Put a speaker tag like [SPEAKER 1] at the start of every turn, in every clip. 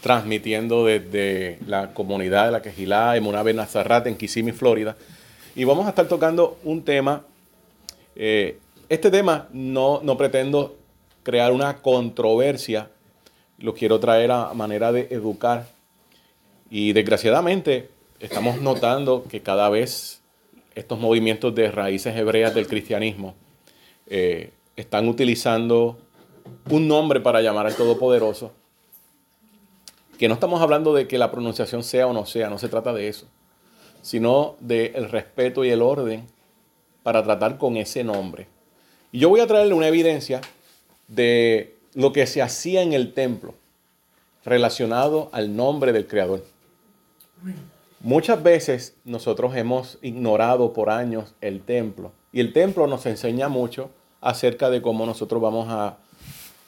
[SPEAKER 1] transmitiendo desde la comunidad de la Quejilá, en una Nazarrat, en Kissimmee, Florida. Y vamos a estar tocando un tema. eh, este tema no, no pretendo crear una controversia, lo quiero traer a manera de educar. Y desgraciadamente estamos notando que cada vez estos movimientos de raíces hebreas del cristianismo eh, están utilizando un nombre para llamar al Todopoderoso, que no estamos hablando de que la pronunciación sea o no sea, no se trata de eso, sino del respeto y el orden para tratar con ese nombre. Y yo voy a traerle una evidencia de lo que se hacía en el templo relacionado al nombre del Creador. Muchas veces nosotros hemos ignorado por años el templo y el templo nos enseña mucho acerca de cómo nosotros vamos a,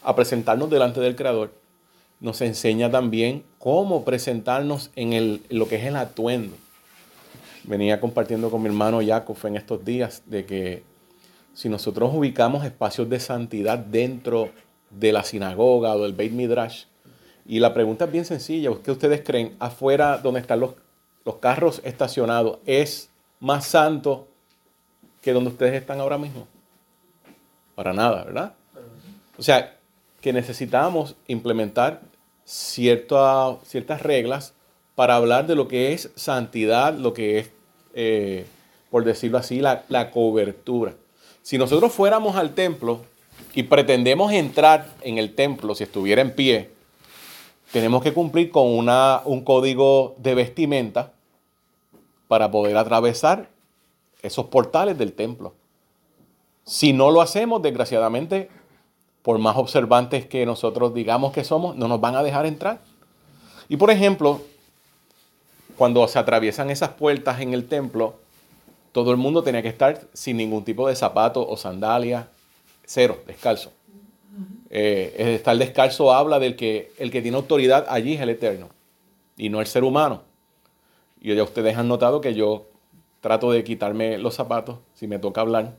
[SPEAKER 1] a presentarnos delante del Creador. Nos enseña también cómo presentarnos en, el, lo que es el atuendo. Venía compartiendo con mi hermano Jacob en estos días de que si nosotros ubicamos espacios de santidad dentro de la sinagoga o del Beit Midrash, y la pregunta es bien sencilla, ¿qué ustedes creen? Afuera donde están los, los carros estacionados, ¿es más santo que donde ustedes están ahora mismo? Para nada, ¿verdad? O sea, que necesitamos implementar cierta- ciertas reglas para hablar de lo que es santidad, lo que es, eh, por decirlo así, la, la cobertura. Si nosotros fuéramos al templo y pretendemos entrar en el templo, si estuviera en pie, tenemos que cumplir con una, un código de vestimenta para poder atravesar esos portales del templo. Si no lo hacemos, desgraciadamente, por más observantes que nosotros digamos que somos, no nos van a dejar entrar. Y por ejemplo, cuando se atraviesan esas puertas en el templo, todo el mundo tenía que estar sin ningún tipo de zapato o sandalia, cero, descalzo. Eh, el estar descalzo habla del que el que tiene autoridad allí es el Eterno y no el ser humano. Y ya ustedes han notado que yo trato de quitarme los zapatos si me toca hablar.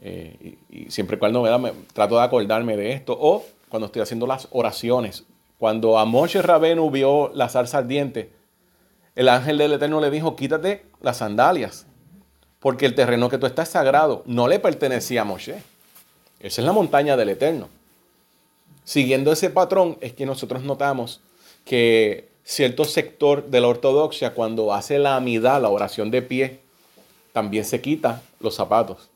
[SPEAKER 1] Eh, y, y siempre y cuando ¿verdad? me, trato de acordarme de esto. O cuando estoy haciendo las oraciones. Cuando a Moshe Rabenu vio la zarza ardiente, el ángel del Eterno le dijo, quítate las sandalias, porque el terreno que tú estás es sagrado. No le pertenecía a Moshe. Esa es la montaña del Eterno. Siguiendo ese patrón es que nosotros notamos que cierto sector de la ortodoxia, cuando hace la amidad, la oración de pie, también se quita los zapatos.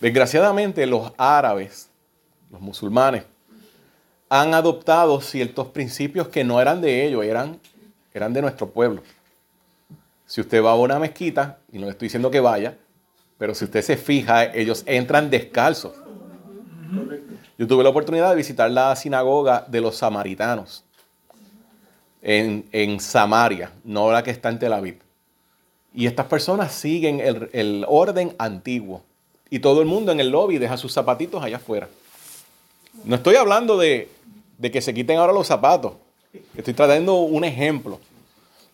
[SPEAKER 1] Desgraciadamente los árabes, los musulmanes, han adoptado ciertos principios que no eran de ellos, eran, eran de nuestro pueblo. Si usted va a una mezquita, y no le estoy diciendo que vaya, pero si usted se fija, ellos entran descalzos. Yo tuve la oportunidad de visitar la sinagoga de los samaritanos en, en Samaria, no la que está en Tel Aviv. Y estas personas siguen el, el orden antiguo. Y todo el mundo en el lobby deja sus zapatitos allá afuera. No estoy hablando de, que se quiten ahora los zapatos. Estoy trayendo un ejemplo.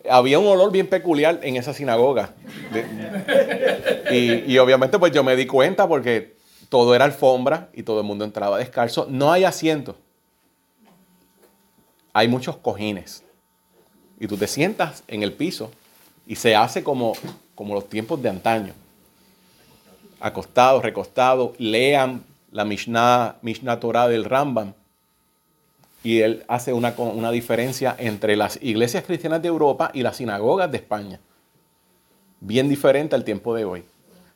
[SPEAKER 1] Había un olor bien peculiar en esa sinagoga. Y, y obviamente pues yo me di cuenta porque todo era alfombra y todo el mundo entraba descalzo. No hay asientos. Hay muchos cojines. Y tú te sientas en el piso y se hace como, como los tiempos de antaño. Acostado, recostado, lean la Mishnah, Mishnah Torah del Rambam. Y él hace una, una diferencia entre las iglesias cristianas de Europa y las sinagogas de España. Bien diferente al tiempo de hoy.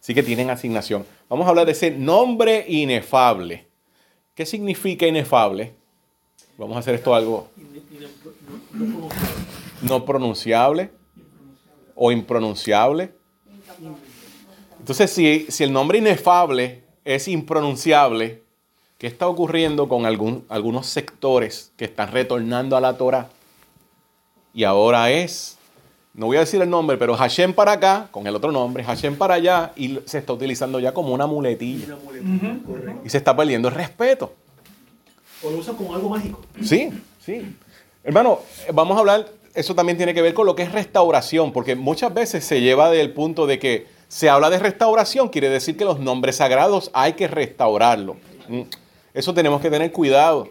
[SPEAKER 1] Así que tienen asignación. Vamos a hablar de ese nombre inefable. ¿Qué significa inefable? Vamos a hacer esto algo no pronunciable o impronunciable. Entonces, si, si el nombre inefable es impronunciable, ¿qué está ocurriendo con algún- algunos sectores que están retornando a la Torah? Y ahora es, no voy a decir el nombre, pero Hashem para acá, con el otro nombre, Hashem para allá, y se está utilizando ya como una muletilla.
[SPEAKER 2] Una muleta, correcto.
[SPEAKER 1] Y se está perdiendo el respeto.
[SPEAKER 2] O lo usan como algo mágico.
[SPEAKER 1] Sí, sí. Hermano, vamos a hablar, eso también tiene que ver con lo que es restauración, porque muchas veces se lleva del punto de que se habla de restauración, quiere decir que los nombres sagrados hay que restaurarlos. Mm. Eso tenemos que tener cuidado.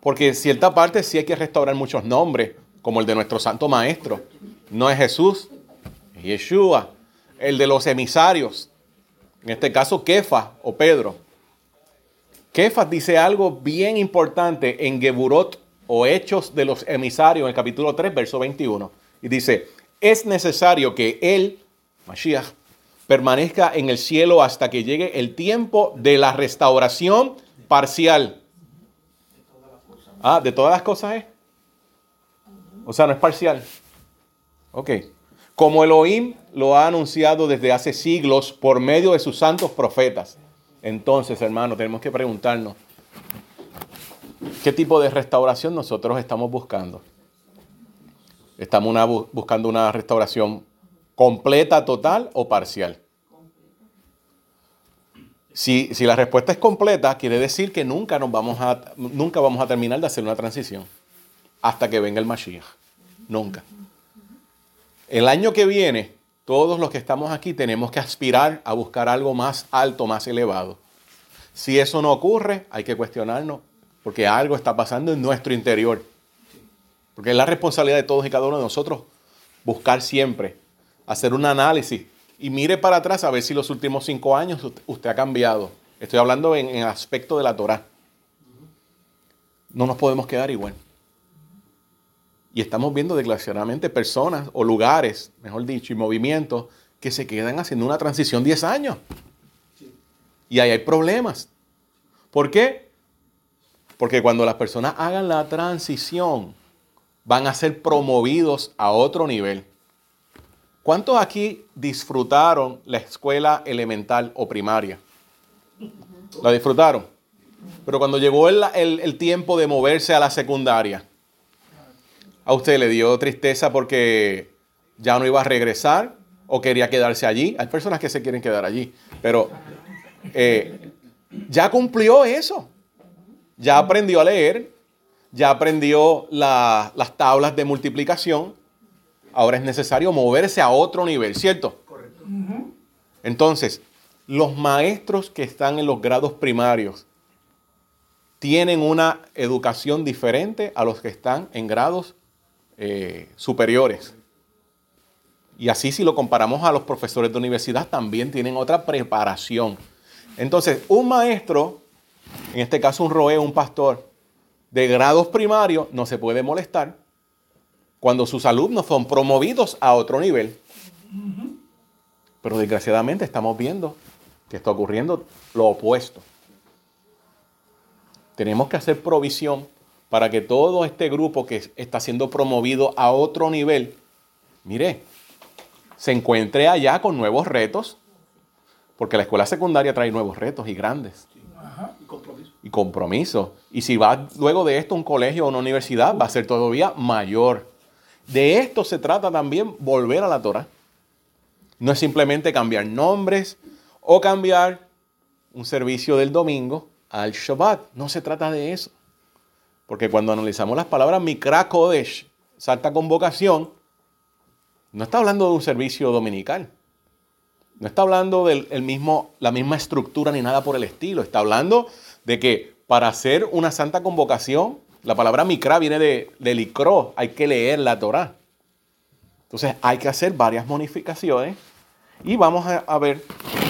[SPEAKER 1] Porque cierta parte sí hay que restaurar muchos nombres, como el de nuestro santo maestro. No es Jesús, es Yeshua. El de los emisarios, en este caso Kefa o Pedro. Kefas dice algo bien importante en Geburot o Hechos de los Emisarios, en el capítulo 3, verso 21. Y dice, es necesario que él, Mashiach, permanezca en el cielo hasta que llegue el tiempo de la restauración parcial. Ah, de todas las cosas es. O sea, no es parcial. Ok. Como Elohim lo ha anunciado desde hace siglos por medio de sus santos profetas. Entonces, hermano, tenemos que preguntarnos, ¿qué tipo de restauración nosotros estamos buscando? ¿Estamos buscando una restauración completa, total o parcial? Si, si, la respuesta es completa, quiere decir que nunca, nos vamos a, nunca vamos a terminar de hacer una transición hasta que venga el Mashiach. Nunca. El año que viene, todos los que estamos aquí tenemos que aspirar a buscar algo más alto, más elevado. Si eso no ocurre, hay que cuestionarnos porque algo está pasando en nuestro interior. Porque es la responsabilidad de todos y cada uno de nosotros buscar siempre, hacer un análisis y mire para atrás a ver si los últimos cinco años usted ha cambiado. Estoy hablando en, el aspecto de la Torah. No nos podemos quedar igual. Y estamos viendo declaracionadamente personas o lugares, mejor dicho, y movimientos que se quedan haciendo una transición 10 años. Y ahí hay problemas. ¿Por qué? Porque cuando las personas hagan la transición, van a ser promovidos a otro nivel. ¿Cuántos aquí disfrutaron la escuela elemental o primaria? ¿La disfrutaron? Pero cuando llegó el, el tiempo de moverse a la secundaria, ¿A usted le dio tristeza porque ya no iba a regresar o quería quedarse allí? Hay personas que se quieren quedar allí, pero eh, ya cumplió eso. Ya aprendió a leer, ya aprendió las tablas de multiplicación. Ahora es necesario moverse a otro nivel, ¿cierto? Correcto. Entonces, los maestros que están en los grados primarios tienen una educación diferente a los que están en grados eh, superiores. Y así si lo comparamos a los profesores de universidad, también tienen otra preparación. Entonces, un maestro, en este caso un roe, un pastor, de grados primarios, no se puede molestar cuando sus alumnos son promovidos a otro nivel. Pero desgraciadamente estamos viendo que está ocurriendo lo opuesto. Tenemos que hacer provisión para que todo este grupo que está siendo promovido a otro nivel, mire, se encuentre allá con nuevos retos, porque la escuela secundaria trae nuevos retos y grandes. Y compromiso. Y compromiso. Y si va luego de esto a un colegio o una universidad, va a ser todavía mayor. De esto se trata también volver a la Torah. No es simplemente cambiar nombres o cambiar un servicio del domingo al Shabbat. No se trata de eso. Porque cuando analizamos las palabras Mikra Kodesh, Santa Convocación, no está hablando de un servicio dominical. No está hablando de la misma estructura ni nada por el estilo. Está hablando de que para hacer una santa convocación, la palabra Mikra viene de, de hay que leer la Torah. Entonces hay que hacer varias modificaciones y vamos a, ver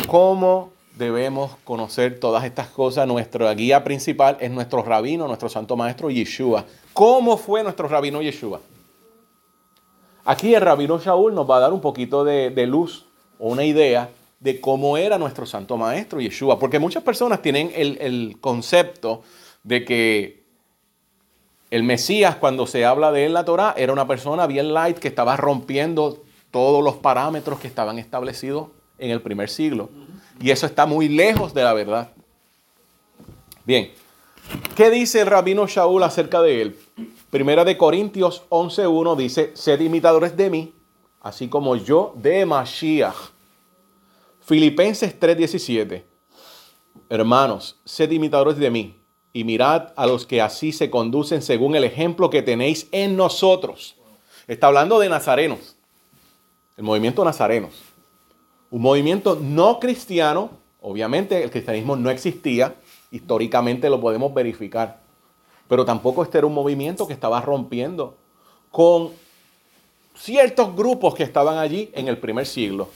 [SPEAKER 1] cómo debemos conocer todas estas cosas. Nuestra guía principal es nuestro rabino, nuestro santo maestro Yeshua. ¿Cómo fue nuestro rabino Yeshua? Aquí el rabino Shaul nos va a dar un poquito de, luz o una idea de cómo era nuestro santo maestro Yeshua. Porque muchas personas tienen el concepto de que el Mesías, cuando se habla de él en la Torah, era una persona bien light que estaba rompiendo todos los parámetros que estaban establecidos en el primer siglo. Y eso está muy lejos de la verdad. Bien, ¿qué dice el rabino Shaul acerca de él? Primera de Corintios 11.1 dice, sed imitadores de mí, así como yo de Mashiach. Filipenses 3.17, hermanos, sed imitadores de mí y mirad a los que así se conducen según el ejemplo que tenéis en nosotros. Está hablando de nazarenos, el movimiento nazarenos un movimiento no cristiano, obviamente el cristianismo no existía, históricamente lo podemos verificar. Pero tampoco este era un movimiento que estaba rompiendo con ciertos grupos que estaban allí en el primer siglo.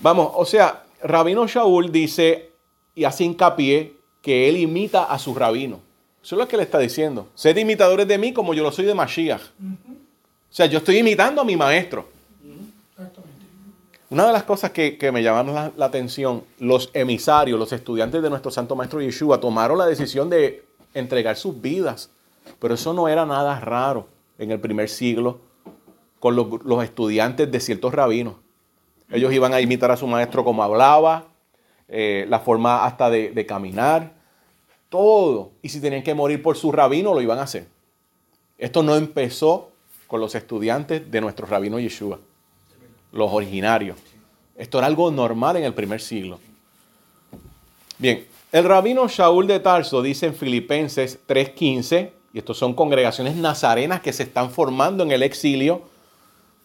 [SPEAKER 1] Vamos, o sea, Rabino Shaul dice y hace hincapié que él imita a su rabino. Eso es lo que le está diciendo. Sed imitadores de mí como yo lo soy de Mashiach. O sea, yo estoy imitando a mi maestro. Una de las cosas que, me llamaron la, atención, los emisarios, los estudiantes de nuestro Santo Maestro Yeshua tomaron la decisión de entregar sus vidas. Pero eso no era nada raro en el primer siglo con los estudiantes de ciertos rabinos. Ellos iban a imitar a su maestro como hablaba, eh, la forma hasta de, caminar, todo. Y si tenían que morir por su rabino, lo iban a hacer. Esto no empezó con los estudiantes de nuestro rabino Yeshua, los originarios. Esto era algo normal en el primer siglo. Bien, el rabino Shaul de Tarso dice en Filipenses 3:15, y estos son congregaciones nazarenas que se están formando en el exilio,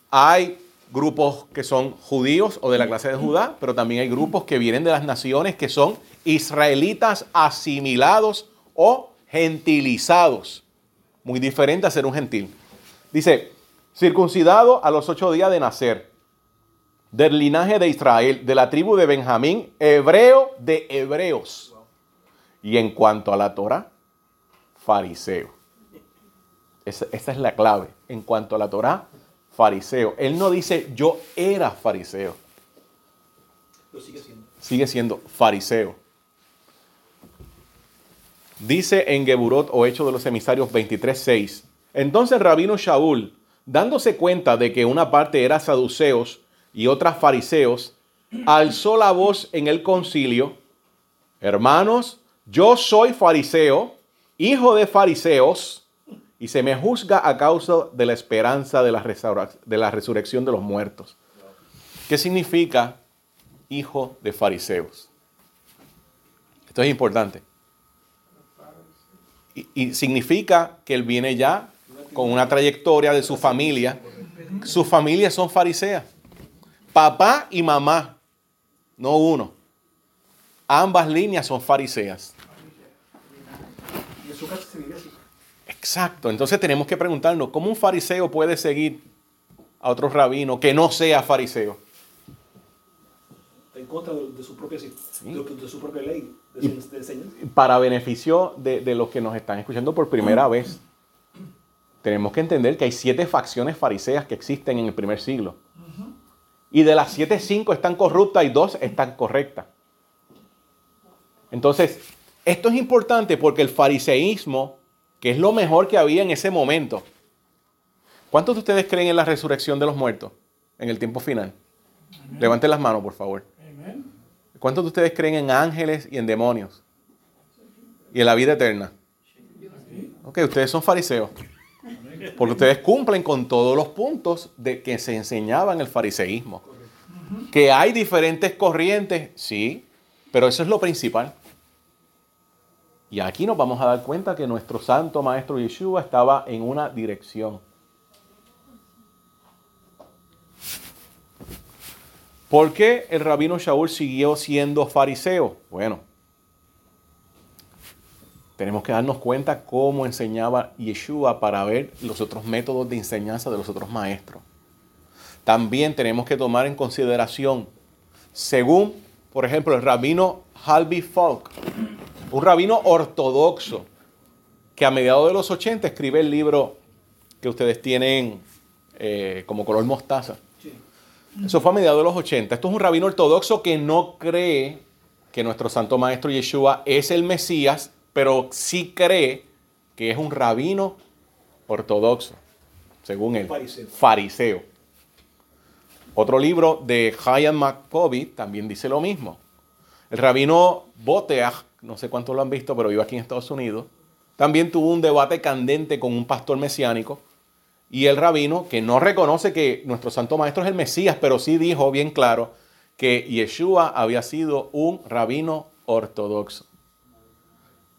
[SPEAKER 1] hay grupos que son judíos o de la clase de Judá, pero también hay grupos que vienen de las naciones que son israelitas asimilados o gentilizados. Muy diferente a ser un gentil. Dice, circuncidado a los ocho días de nacer, del linaje de Israel, de la tribu de Benjamín, hebreo de hebreos. Y en cuanto a la Torah, fariseo. Esa, esa es la clave. En cuanto a la Torah, fariseo. Él no dice yo era fariseo.
[SPEAKER 2] Lo sigue siendo.
[SPEAKER 1] Sigue siendo fariseo. Dice en Geburot o Hecho de los Emisarios 23.6. Entonces Rabino Shaul, dándose cuenta de que una parte era saduceos y otras fariseos, alzó la voz en el concilio, hermanos, yo soy fariseo, hijo de fariseos, y se me juzga a causa de la esperanza de la, resurrección de los muertos. ¿Qué significa hijo de fariseos? Esto es importante. Y, significa que él viene ya con una trayectoria de su familia. Sus familias son fariseas. Papá y mamá, no uno. Ambas líneas son fariseas. Exacto. Entonces tenemos que preguntarnos, ¿cómo un fariseo puede seguir a otro rabino que no sea fariseo?
[SPEAKER 2] En contra de, su, propia, de, su propia ley, de, su, enseñanza.
[SPEAKER 1] Para beneficio de, los que nos están escuchando por primera vez, tenemos que entender que hay siete facciones fariseas que existen en el primer siglo. Y de las siete, cinco están corruptas y dos están correctas. Entonces, esto es importante porque el fariseísmo que es lo mejor que había en ese momento. ¿Cuántos de ustedes creen en la resurrección de los muertos en el tiempo final? Levanten las manos, por favor. ¿Cuántos de ustedes creen en ángeles y en demonios? Y en la vida eterna. Ok, ustedes son fariseos. Porque ustedes cumplen con todos los puntos de que se enseñaba en el fariseísmo. Que hay diferentes corrientes, sí, pero eso es lo principal. Y aquí nos vamos a dar cuenta que nuestro santo maestro Yeshua estaba en una dirección. ¿Por qué el rabino Shaul siguió siendo fariseo? Bueno, tenemos que darnos cuenta cómo enseñaba Yeshua para ver los otros métodos de enseñanza de los otros maestros. También tenemos que tomar en consideración, según, por ejemplo, el rabino Halby Falk, un rabino ortodoxo que a mediados de los 80 escribe el libro que ustedes tienen eh, como color mostaza. Eso fue a mediados de los 80. Esto es un rabino ortodoxo que no cree que nuestro santo maestro Yeshua es el Mesías, pero sí cree que es un rabino ortodoxo, según él.
[SPEAKER 2] Fariseo.
[SPEAKER 1] Fariseo. Otro libro de Hayam McCovey también dice lo mismo. El rabino Boteach no sé cuántos lo han visto, pero vive aquí en Estados Unidos, también tuvo un debate candente con un pastor mesiánico y el rabino, que no reconoce que nuestro santo maestro es el Mesías, pero sí dijo bien claro que Yeshua había sido un rabino ortodoxo.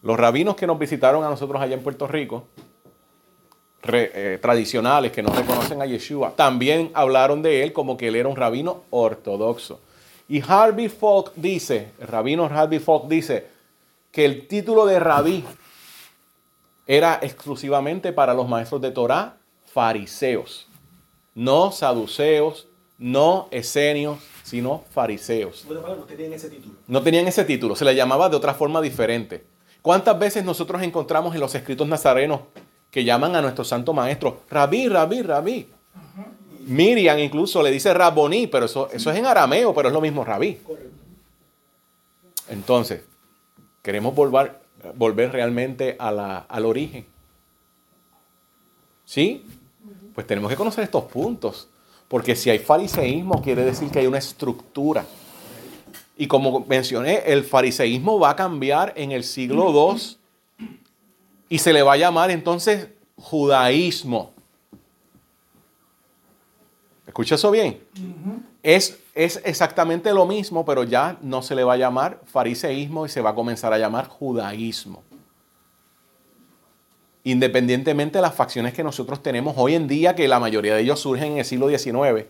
[SPEAKER 1] Los rabinos que nos visitaron a nosotros allá en Puerto Rico, eh, tradicionales que no reconocen a Yeshua, también hablaron de él como que él era un rabino ortodoxo. Y Harvey Falk dice, el rabino Harvey Falk dice, que el título de rabí era exclusivamente para los maestros de Torah fariseos, no saduceos, no esenios, sino fariseos.
[SPEAKER 2] No tenían ese título.
[SPEAKER 1] No tenían ese título, se le llamaba de otra forma diferente. ¿Cuántas veces nosotros encontramos en los escritos nazarenos que llaman a nuestro santo maestro rabí, rabí, rabí? Miriam incluso le dice raboní, pero eso, eso es en arameo, pero es lo mismo rabí. Entonces, queremos volver, volver realmente al origen. ¿Sí? Pues tenemos que conocer estos puntos. Porque si hay fariseísmo, quiere decir que hay una estructura. Y como mencioné, el fariseísmo va a cambiar en el siglo II y se le va a llamar entonces judaísmo. ¿Escucha eso bien? es, es exactamente lo mismo, pero ya no se le va a llamar fariseísmo y se va a comenzar a llamar judaísmo independientemente de las facciones que nosotros tenemos hoy en día, que la mayoría de ellos surgen en el siglo XIX,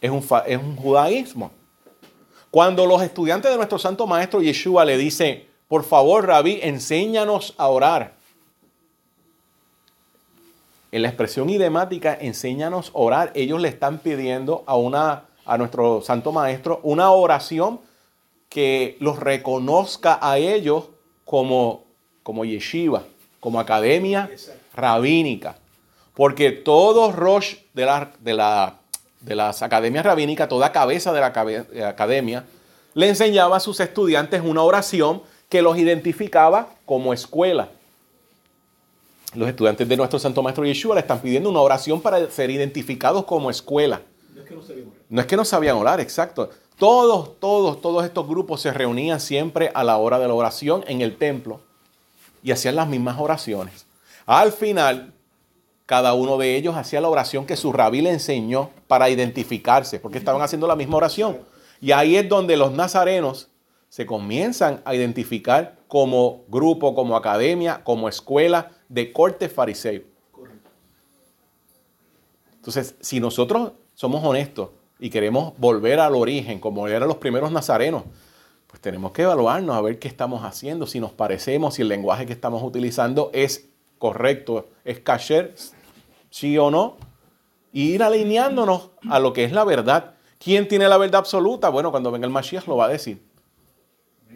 [SPEAKER 1] es un, es un judaísmo. Cuando los estudiantes de nuestro santo maestro Yeshua le dicen, por favor, rabí, enséñanos a orar. En la expresión idiomática, enséñanos a orar, ellos le están pidiendo a, una, a nuestro santo maestro una oración que los reconozca a ellos como como yeshiva, como academia rabínica. Porque todo Rosh de, la, de, la, de las academias rabínicas, toda cabeza de la academia, le enseñaba a sus estudiantes una oración que los identificaba como escuela. Los estudiantes de nuestro Santo Maestro Yeshua le están pidiendo una oración para ser identificados como escuela. No es que no sabían orar. No es que no sabían orar, exacto. Todos, todos, todos estos grupos se reunían siempre a la hora de la oración en el templo y hacían las mismas oraciones. Al final, cada uno de ellos hacía la oración que su rabí le enseñó para identificarse, porque estaban haciendo la misma oración. Y ahí es donde los nazarenos se comienzan a identificar como grupo, como academia, como escuela de corte fariseo. Entonces, si nosotros somos honestos y queremos volver al origen, como eran los primeros nazarenos, pues tenemos que evaluarnos a ver qué estamos haciendo, si nos parecemos, si el lenguaje que estamos utilizando es correcto, es kasher, sí o no, y ir alineándonos a lo que es la verdad. ¿Quién tiene la verdad absoluta? Bueno, cuando venga el Mashiach lo va a decir.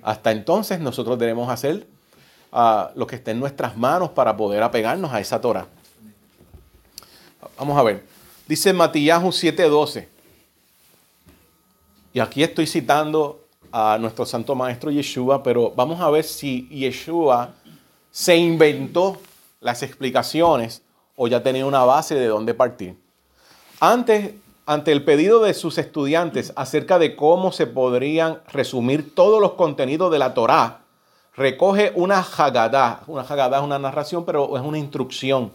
[SPEAKER 1] Hasta entonces nosotros debemos hacer ah, lo que esté en nuestras manos para poder apegarnos a esa Torah. Vamos a ver. Dice Matillahu 7:12. Y aquí estoy citando a nuestro santo maestro Yeshua, pero vamos a ver si Yeshua se inventó las explicaciones o ya tenía una base de dónde partir. Antes, ante el pedido de sus estudiantes acerca de cómo se podrían resumir todos los contenidos de la Torá, recoge una Haggadah. Una Haggadah es una narración, pero es una instrucción.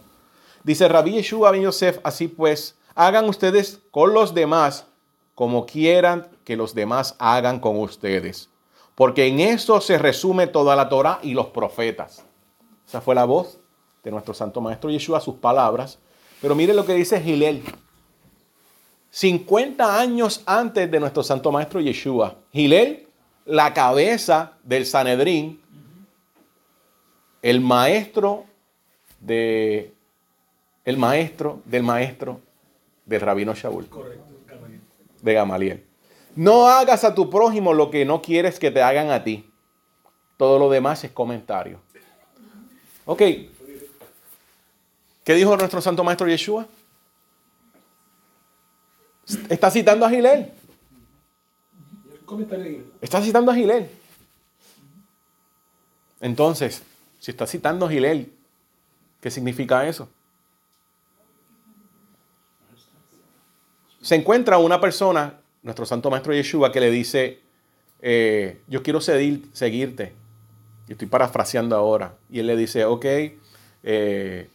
[SPEAKER 1] Dice Rabbi Yeshua ben Yosef, así pues, hagan ustedes con los demás como quieran que los demás hagan con ustedes. Porque en eso se resume toda la Torah y los profetas. Esa fue la voz de nuestro Santo Maestro Yeshua, sus palabras. Pero mire lo que dice Gilel. 50 años antes de nuestro Santo Maestro Yeshua, Gilel, la cabeza del Sanedrín, el maestro de el maestro del maestro del rabino Shaul. Correcto de Gamaliel. No hagas a tu prójimo lo que no quieres que te hagan a ti. Todo lo demás es comentario. Ok. ¿Qué dijo nuestro santo maestro Yeshua? Está citando a Gilel. Está citando a Gilel. Entonces, si está citando Gilel, ¿qué significa eso? se encuentra una persona, nuestro santo maestro Yeshua, que le dice, eh, yo quiero seguirte. Y estoy parafraseando ahora. Y él le dice, ok, eh,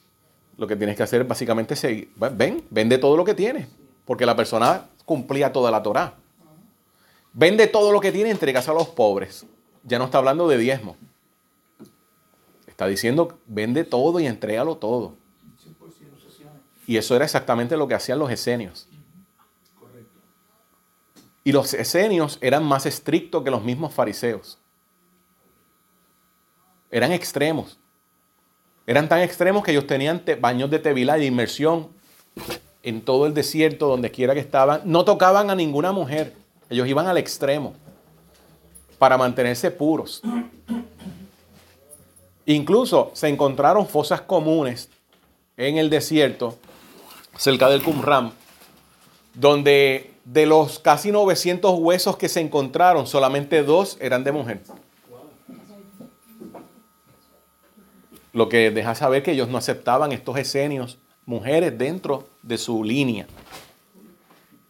[SPEAKER 1] lo que tienes que hacer es básicamente seguir. Ven, vende todo lo que tienes. Porque la persona cumplía toda la Torah. Vende todo lo que tiene y entregas a los pobres. Ya no está hablando de diezmo. Está diciendo, vende todo y entrégalo todo. Y eso era exactamente lo que hacían los esenios. Y los esenios eran más estrictos que los mismos fariseos. Eran extremos. Eran tan extremos que ellos tenían baños de tevila y de inmersión en todo el desierto, donde quiera que estaban. No tocaban a ninguna mujer. Ellos iban al extremo para mantenerse puros. Incluso se encontraron fosas comunes en el desierto, cerca del Qumran, donde de los casi 900 huesos que se encontraron, solamente dos eran de mujer. Lo que deja saber que ellos no aceptaban estos esenios, mujeres dentro de su línea.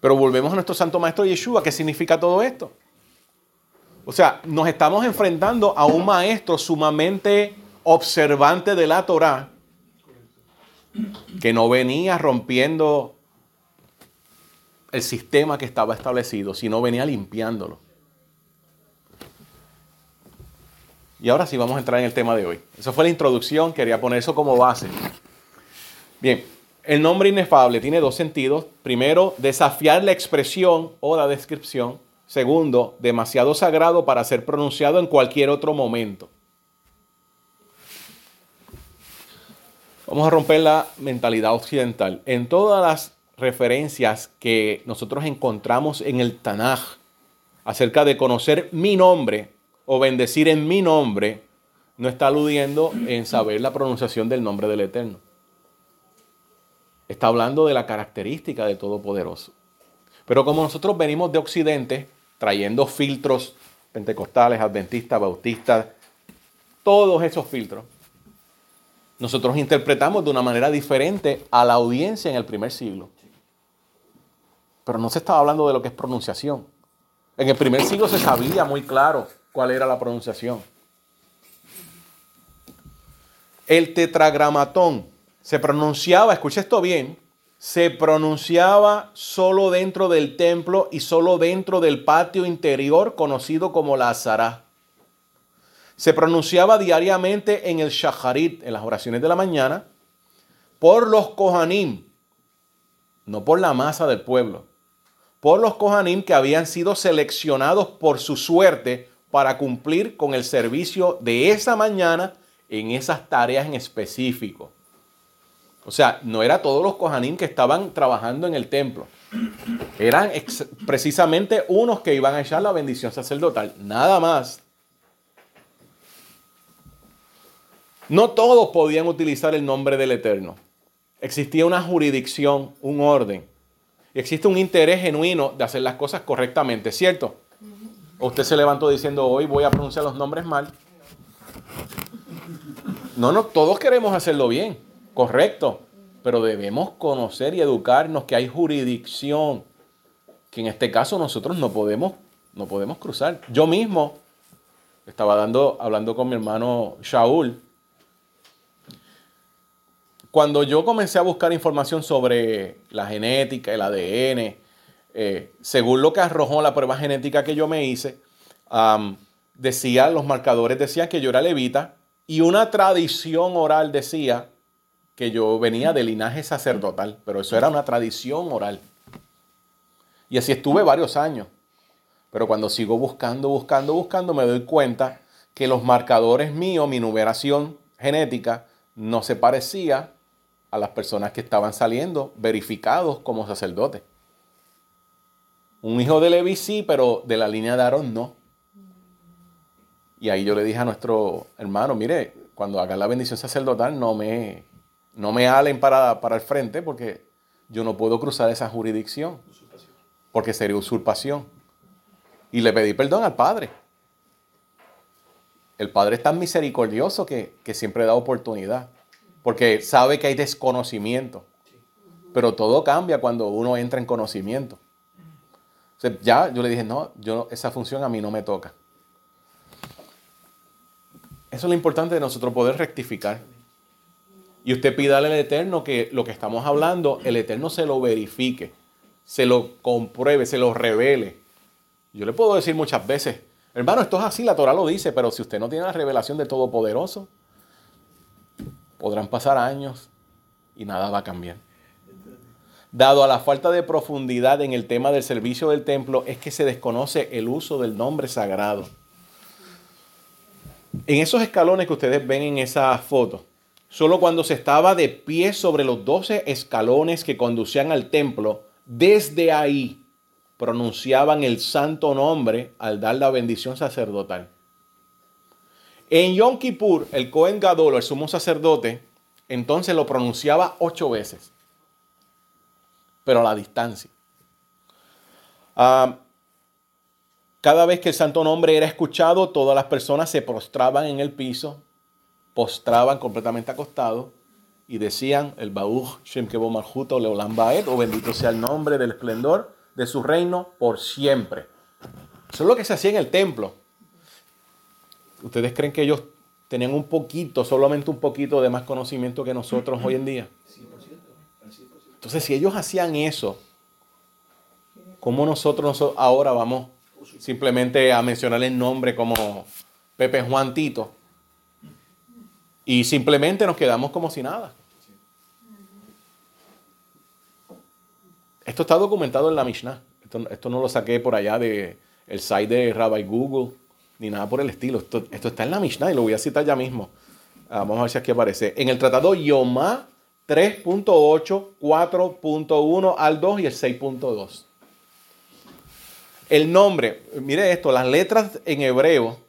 [SPEAKER 1] Pero volvemos a nuestro santo maestro Yeshua. ¿Qué significa todo esto? O sea, nos estamos enfrentando a un maestro sumamente observante de la Torah que no venía rompiendo el sistema que estaba establecido, sino venía limpiándolo. Y ahora sí vamos a entrar en el tema de hoy. Esa fue la introducción, quería poner eso como base. Bien, el nombre inefable tiene dos sentidos. Primero, desafiar la expresión o la descripción. Segundo, demasiado sagrado para ser pronunciado en cualquier otro momento. Vamos a romper la mentalidad occidental. En todas las referencias que nosotros encontramos en el Tanaj acerca de conocer mi nombre o bendecir en mi nombre, no está aludiendo en saber la pronunciación del nombre del Eterno. Está hablando de la característica del Todopoderoso. Pero como nosotros venimos de Occidente, trayendo filtros pentecostales, adventistas, bautistas, todos esos filtros, nosotros interpretamos de una manera diferente a la audiencia en el primer siglo. Pero no se estaba hablando de lo que es pronunciación. En el primer siglo se sabía muy claro cuál era la pronunciación. El tetragramatón se pronunciaba, escucha esto bien, se pronunciaba solo dentro del templo y solo dentro del patio interior conocido como la Azará. Se pronunciaba diariamente en el Shacharit, en las oraciones de la mañana, por los Kohanim, no por la masa del pueblo, por los Kohanim que habían sido seleccionados por su suerte para cumplir con el servicio de esa mañana en esas tareas en específico. O sea, no era todos los Kohanim que estaban trabajando en el templo. Eran precisamente unos que iban a echar la bendición sacerdotal, nada más. No todos podían utilizar el nombre del Eterno. Existía una jurisdicción, un orden. Y existe un interés genuino de hacer las cosas correctamente, ¿cierto? usted se levantó diciendo, hoy voy a pronunciar los nombres mal. No, no, todos queremos hacerlo bien, correcto. Pero debemos conocer y educarnos que hay jurisdicción, que en este caso nosotros no podemos, no podemos cruzar. Yo mismo estaba dando, hablando con mi hermano Shaul, cuando yo comencé a buscar información sobre la genética, el ADN, eh, según lo que arrojó la prueba genética que yo me hice, decía, los marcadores decían que yo era levita y una tradición oral decía que yo venía de linaje sacerdotal, pero eso era una tradición oral. Y así estuve varios años. Pero cuando sigo buscando, buscando, buscando, me doy cuenta que los marcadores míos, mi numeración genética, no se parecía a las personas que estaban saliendo verificados como sacerdotes. Un hijo de Levi sí, pero de la línea de Aarón no. Y ahí yo le dije a nuestro hermano, mire, cuando haga la bendición sacerdotal no me, no me halen para, para el frente porque yo no puedo cruzar esa jurisdicción. Porque sería usurpación. Y le pedí perdón al Padre. El Padre es tan misericordioso que, que siempre da oportunidad porque sabe que hay desconocimiento. Pero todo cambia cuando uno entra en conocimiento. ya yo le dije, no, yo, esa función a mí no me toca. Eso es lo importante de nosotros poder rectificar. Y usted pídale al Eterno que lo que estamos hablando, el Eterno se lo verifique, se lo compruebe, se lo revele. Yo le puedo decir muchas veces, hermano, esto es así, la Torah lo dice, pero si usted no tiene la revelación del Todopoderoso, Podrán pasar años y nada va a cambiar. Dado a la falta de profundidad en el tema del servicio del templo, es que se desconoce el uso del nombre sagrado. En esos escalones que ustedes ven en esa foto, solo cuando se estaba de pie sobre los 12 escalones que conducían al templo, desde ahí pronunciaban el santo nombre al dar la bendición sacerdotal. En Yom Kippur, el Cohen Gadol, el sumo sacerdote, entonces lo pronunciaba ocho veces, pero a la distancia. Ah, cada vez que el santo nombre era escuchado, todas las personas se prostraban en el piso, postraban completamente acostados y decían el Bauch Shem Kebo Malchuto Leolam Baed, o bendito sea el nombre del esplendor de su reino por siempre. Eso es lo que se hacía en el templo. ¿Ustedes creen que ellos tenían un poquito, solamente un poquito de más conocimiento que nosotros hoy en día? Entonces, si ellos hacían eso, ¿cómo nosotros ahora vamos simplemente a mencionar el nombre como Pepe Juan Tito? Y simplemente nos quedamos como si nada. Esto está documentado en la Mishnah. Esto, no lo saqué por allá del el site de Rabbi Google ni nada por el estilo. Esto, está en la Mishnah y lo voy a citar ya mismo. Ah, vamos a ver si aquí aparece. En el tratado Yomá 3.8, 4.1 al 2 y el 6.2. El nombre, mire esto, las letras en hebreo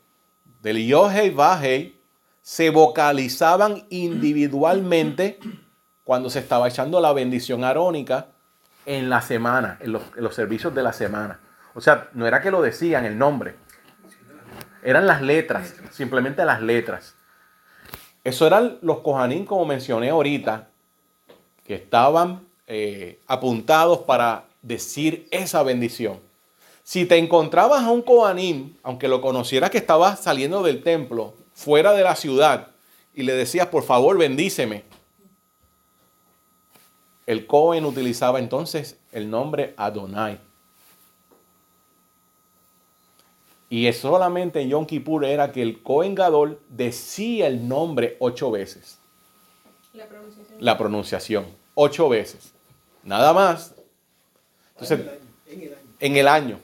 [SPEAKER 1] del Yohei Vahei se vocalizaban individualmente cuando se estaba echando la bendición arónica en la semana, en los, en los servicios de la semana. O sea, no era que lo decían el nombre, eran las letras, simplemente las letras. Eso eran los Kohanim, como mencioné ahorita, que estaban eh, apuntados para decir esa bendición. Si te encontrabas a un Kohanim, aunque lo conocieras que estaba saliendo del templo, fuera de la ciudad, y le decías, por favor, bendíceme, el Cohen utilizaba entonces el nombre Adonai. Y es solamente en Yom Kippur era que el Cohen Gadol decía el nombre ocho veces. La pronunciación. La pronunciación, ocho veces. Nada más. Entonces, en el año.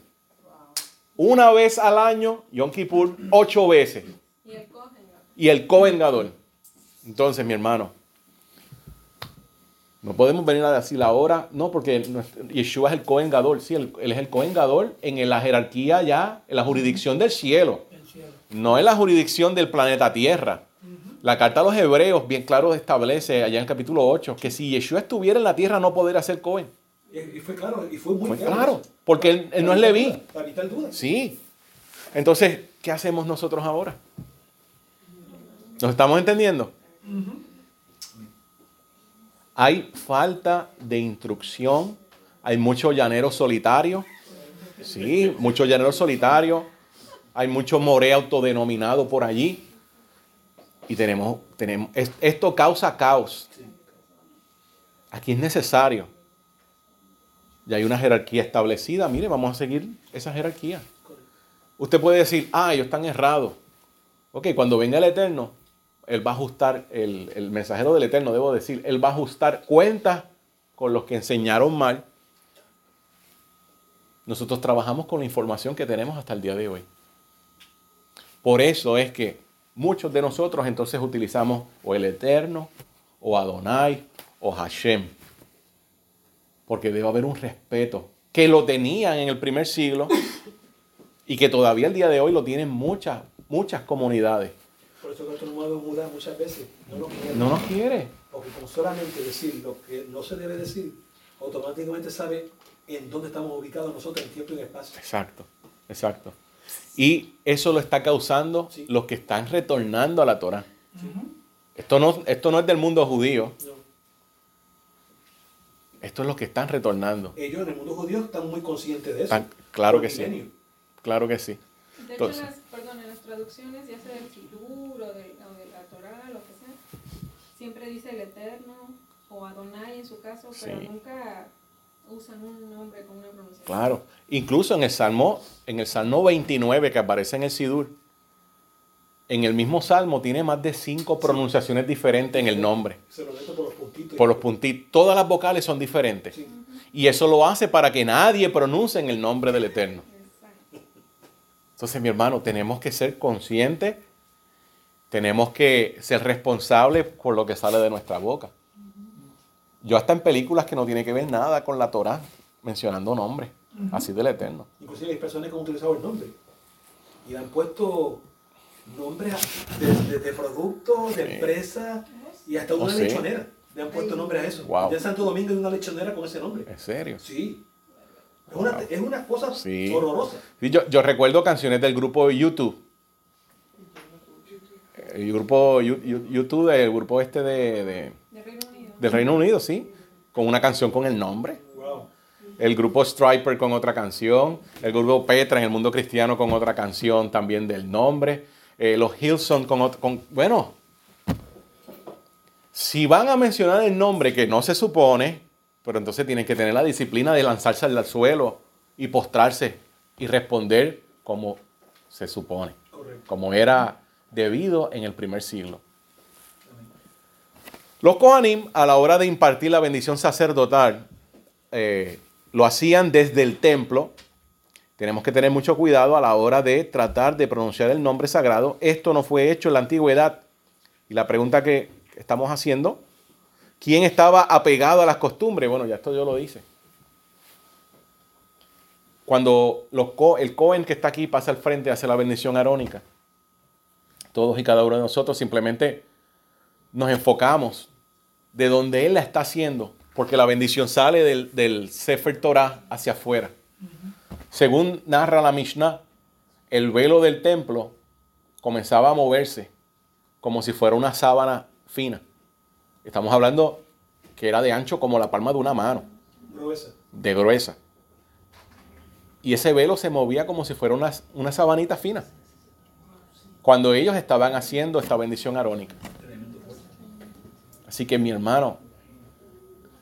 [SPEAKER 1] Una vez al año, Yom Kippur, ocho veces. Y el Cohen Gadol. Entonces, mi hermano, no podemos venir a decir ahora, no, porque Yeshua es el Cohen Gadol, sí, él, es el Cohen Gadol en la jerarquía ya, en la jurisdicción del cielo, no en la jurisdicción del planeta Tierra. La carta a los hebreos bien claro establece allá en el capítulo 8 que si Yeshua estuviera en la tierra no podría ser Cohen.
[SPEAKER 2] Y fue claro, y fue muy
[SPEAKER 1] claro. porque él, no es Leví. Sí. Entonces, ¿qué hacemos nosotros ahora? ¿Nos estamos entendiendo? Hay falta de instrucción, hay mucho llanero solitario, sí, mucho llanero solitario, hay mucho more autodenominado por allí. Y tenemos, tenemos, esto causa caos. Aquí es necesario. Y hay una jerarquía establecida. Mire, vamos a seguir esa jerarquía. Usted puede decir, ah, ellos están errados. Ok, cuando venga el Eterno, él va a ajustar, el, mensajero del Eterno, debo decir, Él va a ajustar cuentas con los que enseñaron mal. Nosotros trabajamos con la información que tenemos hasta el día de hoy. Por eso es que muchos de nosotros entonces utilizamos o el Eterno, o Adonai, o Hashem. Porque debe haber un respeto que lo tenían en el primer siglo y que todavía el día de hoy lo tienen muchas, muchas comunidades.
[SPEAKER 2] Que muchas veces no nos quiere.
[SPEAKER 1] No nos quiere.
[SPEAKER 2] Porque con solamente decir lo que no se debe decir, automáticamente sabe en dónde estamos ubicados nosotros en tiempo y en espacio.
[SPEAKER 1] Exacto, exacto. Y eso lo está causando los que están retornando a la Torah. esto, no, esto no es del mundo judío. Esto es lo que están retornando.
[SPEAKER 2] Ellos en el mundo judío están muy conscientes de eso.
[SPEAKER 1] claro que sí. Claro que sí.
[SPEAKER 3] De hecho, perdón, en las traducciones, ya sea del Sidur o de, la Torah, lo que sea, siempre dice el Eterno o Adonai en su caso, pero nunca usan un nombre con una pronunciación.
[SPEAKER 1] Claro, incluso en el Salmo, en el Salmo 29 que aparece en el Sidur, en el mismo salmo tiene más de cinco pronunciaciones diferentes en el nombre.
[SPEAKER 2] Se lo meto por los puntitos.
[SPEAKER 1] Por los puntitos. Todas las vocales son diferentes. Y eso lo hace para que nadie pronuncie en el nombre del Eterno. Entonces, mi hermano, tenemos que ser conscientes tenemos que ser responsables por lo que sale de nuestra boca. Yo hasta en películas que no tiene que ver nada con la Torah, mencionando nombres, así del Eterno.
[SPEAKER 2] Inclusive hay personas que han utilizado el nombre y le han puesto nombres de, de, productos, de empresas y hasta una
[SPEAKER 1] Oh, sí.
[SPEAKER 2] lechonera. Le han puesto nombre a eso.
[SPEAKER 1] Wow.
[SPEAKER 2] Ya en Santo Domingo hay una lechonera con ese nombre.
[SPEAKER 1] ¿En serio?
[SPEAKER 2] Sí. Es una, es una cosa
[SPEAKER 1] Sí.
[SPEAKER 2] horrorosa.
[SPEAKER 1] Sí, yo, yo recuerdo canciones del grupo YouTube. El grupo YouTube, el grupo este de, de-
[SPEAKER 3] De Reino Unido.
[SPEAKER 1] del Reino Unido, sí. Con una canción con el nombre.
[SPEAKER 2] Wow.
[SPEAKER 1] El grupo Striper con otra canción. El grupo Petra en el mundo cristiano con otra canción también del nombre. Eh, los Hilson con otro. Con, bueno, si van a mencionar el nombre que no se supone, pero entonces tienen que tener la disciplina de lanzarse al suelo y postrarse y responder como se supone,
[SPEAKER 2] Correcto.
[SPEAKER 1] como era debido en el primer siglo. Los Kohanim, a la hora de impartir la bendición sacerdotal, eh, lo hacían desde el templo. Tenemos que tener mucho cuidado a la hora de tratar de pronunciar el nombre sagrado. Esto no fue hecho en la antigüedad. Y la pregunta que estamos haciendo, ¿quién estaba apegado a las costumbres? Bueno, ya esto yo lo dice. Cuando el Cohen que está aquí pasa al frente hace la bendición arónica, todos y cada uno de nosotros simplemente nos enfocamos de donde Él la está haciendo, porque la bendición sale del, del Sefer Torah hacia afuera. Según narra la Mishnah, el velo del templo comenzaba a moverse como si fuera una sábana fina. Estamos hablando que era de ancho como la palma de una mano,
[SPEAKER 2] Gruesa.
[SPEAKER 1] de gruesa. Y ese velo se movía como si fuera una, una sabanita fina. Cuando ellos estaban haciendo esta bendición arónica. Así que mi hermano,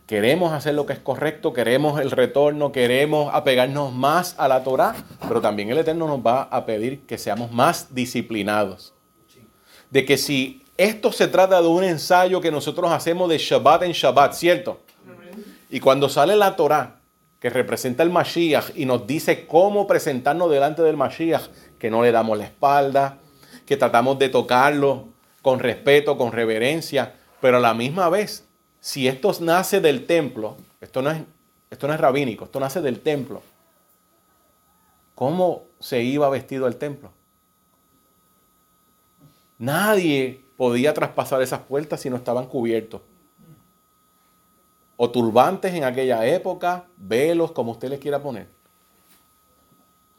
[SPEAKER 1] queremos hacer lo que es correcto, queremos el retorno, queremos apegarnos más a la Torah, pero también el Eterno nos va a pedir que seamos más disciplinados. De que si esto se trata de un ensayo que nosotros hacemos de Shabbat en Shabbat, ¿cierto? Y cuando sale la Torah, que representa el Mashiach y nos dice cómo presentarnos delante del Mashiach, que no le damos la espalda, que tratamos de tocarlo con respeto, con reverencia, pero a la misma vez, si esto nace del templo, esto no es, esto no es rabínico, esto nace del templo, ¿cómo se iba vestido el templo? Nadie podía traspasar esas puertas si no estaban cubiertos. O turbantes en aquella época, velos, como usted les quiera poner.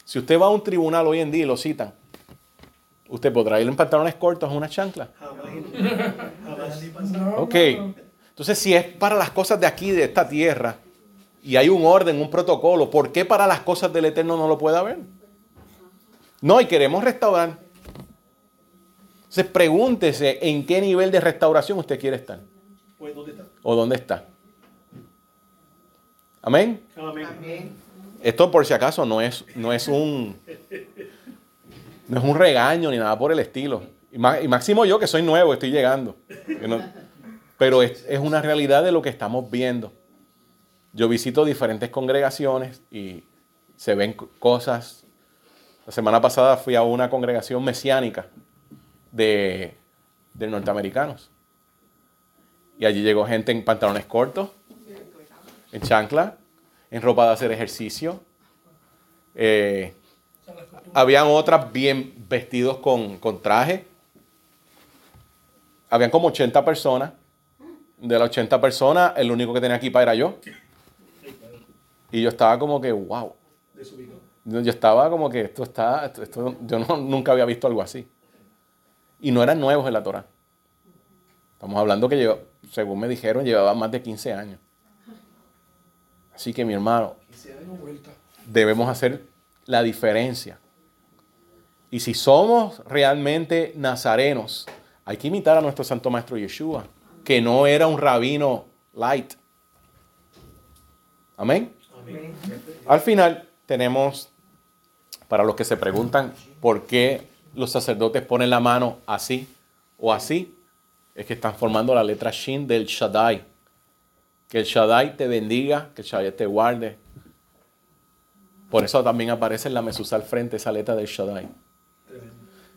[SPEAKER 1] Si usted va a un tribunal hoy en día y lo citan, usted podrá ir en pantalones cortos o una chancla. Ok. Entonces, si es para las cosas de aquí, de esta tierra, y hay un orden, un protocolo, ¿por qué para las cosas del Eterno no lo puede haber? No, y queremos restaurar. Entonces, pregúntese en qué nivel de restauración usted quiere estar
[SPEAKER 2] Pues, ¿dónde está?
[SPEAKER 1] o dónde está. Amén.
[SPEAKER 2] Amén.
[SPEAKER 1] Esto por si acaso no es, no es un no es un regaño ni nada por el estilo. Y, má- y máximo yo que soy nuevo, estoy llegando. No- pero es, es una realidad de lo que estamos viendo. Yo visito diferentes congregaciones y se ven co- cosas. La semana pasada fui a una congregación mesiánica de, de norteamericanos. Y allí llegó gente en pantalones cortos, en chancla, en ropa de hacer ejercicio. Eh, habían otras bien vestidos con, con traje. Habían como 80 personas. De las 80 personas, el único que tenía equipa era yo. Y yo estaba como que, wow. Yo yo estaba como que esto está, esto, esto- yo no- nunca había visto algo así. Y no eran nuevos en la Torah. Estamos hablando que lleva- según me dijeron, llevaban más de 15 años. Así que mi hermano, debemos hacer la diferencia. Y si somos realmente nazarenos, hay que imitar a nuestro Santo Maestro Yeshua, que no era un rabino light. Amén.
[SPEAKER 2] Amén.
[SPEAKER 1] Al final tenemos, para los que se preguntan por qué los sacerdotes ponen la mano así o así, es que están formando la letra Shin del Shaddai. Que el Shaddai te bendiga, que el Shaddai te guarde. Por eso también aparece en la mesusa al frente esa letra del Shaddai.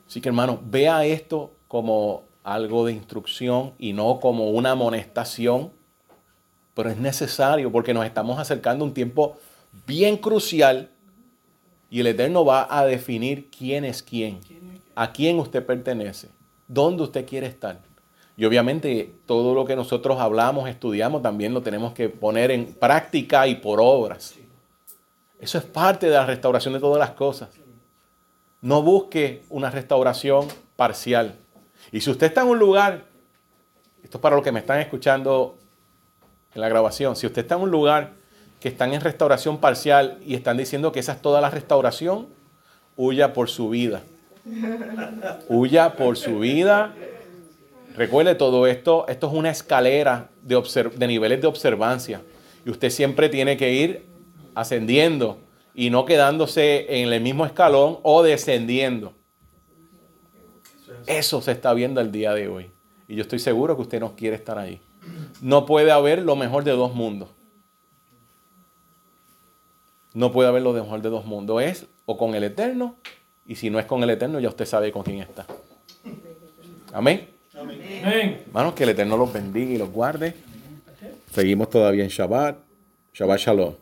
[SPEAKER 1] Así que hermano, vea esto como algo de instrucción y no como una amonestación, pero es necesario porque nos estamos acercando a un tiempo bien crucial y el Eterno va a definir quién es quién, a quién usted pertenece, dónde usted quiere estar. Y obviamente todo lo que nosotros hablamos, estudiamos, también lo tenemos que poner en práctica y por obras. Eso es parte de la restauración de todas las cosas. No busque una restauración parcial. Y si usted está en un lugar, esto es para los que me están escuchando en la grabación, si usted está en un lugar que están en restauración parcial y están diciendo que esa es toda la restauración, huya por su vida. Huya por su vida. Recuerde todo esto, esto es una escalera de, de niveles de observancia. Y usted siempre tiene que ir ascendiendo y no quedándose en el mismo escalón o descendiendo. Eso se está viendo el día de hoy. Y yo estoy seguro que usted no quiere estar ahí. No puede haber lo mejor de dos mundos. No puede haber lo mejor de dos mundos. Es o con el Eterno, y si no es con el Eterno, ya usted sabe con quién está. Amén. Amén. Hermanos, que el Eterno los bendiga y los guarde. Seguimos todavía en Shabbat. Shabbat Shalom.